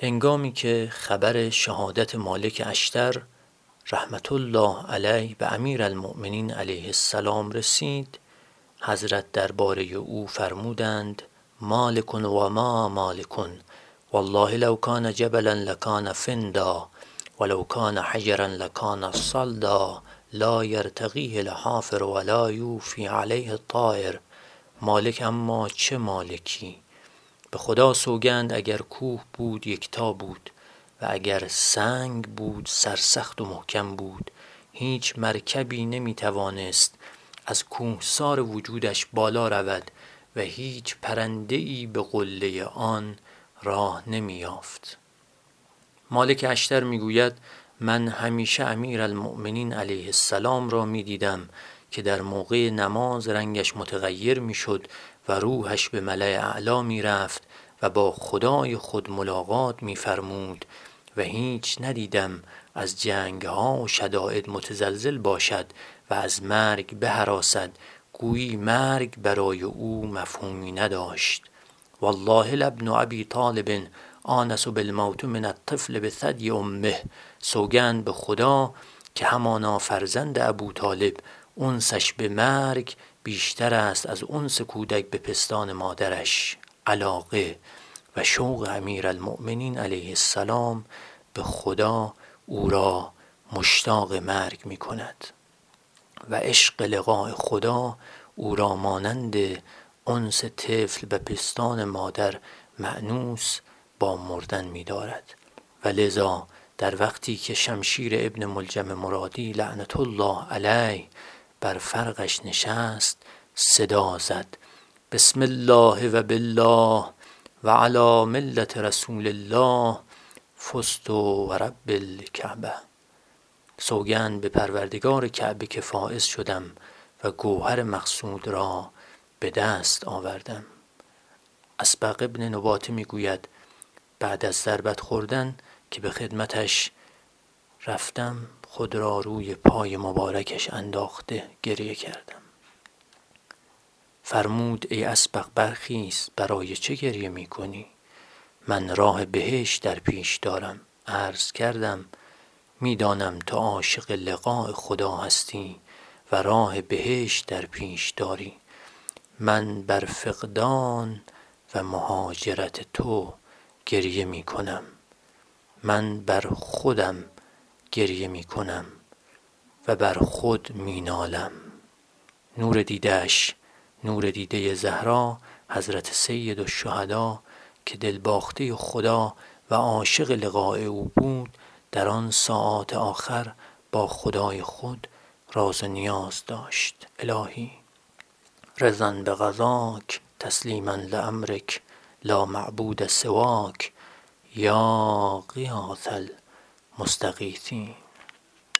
هنگامی که خبر شهادت مالک اشتر رحمت الله علیه به امیر المؤمنین علیه السلام رسید حضرت درباره او فرمودند مالکن و ما مالکن والله لو کان جبلا لکان فندا ولو کان حجرا لکان صلدا لا یرتقیه الحافر ولا یوفی علیه الطائر. مالک اما چه مالکی؟ به خدا سوگند اگر کوه بود یکتا بود و اگر سنگ بود سرسخت و محکم بود. هیچ مرکبی نمی توانست از کوهسار وجودش بالا رود و هیچ پرنده ای به قله آن راه نمی یافت مالک اشتر می گوید من همیشه امیر المؤمنین علیه السلام را می دیدم که در موقع نماز رنگش متغیر می شد و روحش به ملع اعلا می رفت و با خدای خود ملاقات می فرمود و هیچ ندیدم از جنگ ها و شدائد متزلزل باشد و از مرگ بهراسد گویی مرگ برای او مفهومی نداشت. والله لابن ابی طالب آنس بالموت من الطفل به ثدی امه. سوگند به خدا که همانا فرزند ابو طالب اونسش به مرگ بیشتر است از اونس کودک به پستان مادرش علاقه و شوق امیر المؤمنین علیه السلام به خدا او را مشتاق مرگ می کند و عشق لقاء خدا او را مانند انس طفل به پستان مادر معنوس با مردن می دارد و لذا در وقتی که شمشیر ابن ملجم مرادی لعنت الله علیه بر فرقش نشست صدا زد. بسم الله و بالله و علی ملت رسول الله فزت و رب الکعبه. سوگند به پروردگار کعبه که فائز شدم و گوهر مقصود را به دست آوردم. اسبق ابن نباته می‌گوید بعد از ضربت خوردن که به خدمتش رفتم خود را روی پای مبارکش انداخته گریه کردم. فرمود ای اسبق برخیز برای چه گریه می کنی من راه بهش در پیش دارم. عرض کردم می‌دانم تو عاشق لقاء خدا هستی و راه بهش در پیش داری. من بر فقدان و مهاجرت تو گریه می کنم من بر خودم گریه می کنم و بر خود می نالم. نور دیدش نور دیده زهرا حضرت سید الشهدا که دلباخته خدا و عاشق لقاء او بود در آن ساعات آخر با خدای خود راز و نیاز داشت. الهی. رضا بقضاک تسلیما لامرک لا معبود سواک. یا غیاث المستغیثین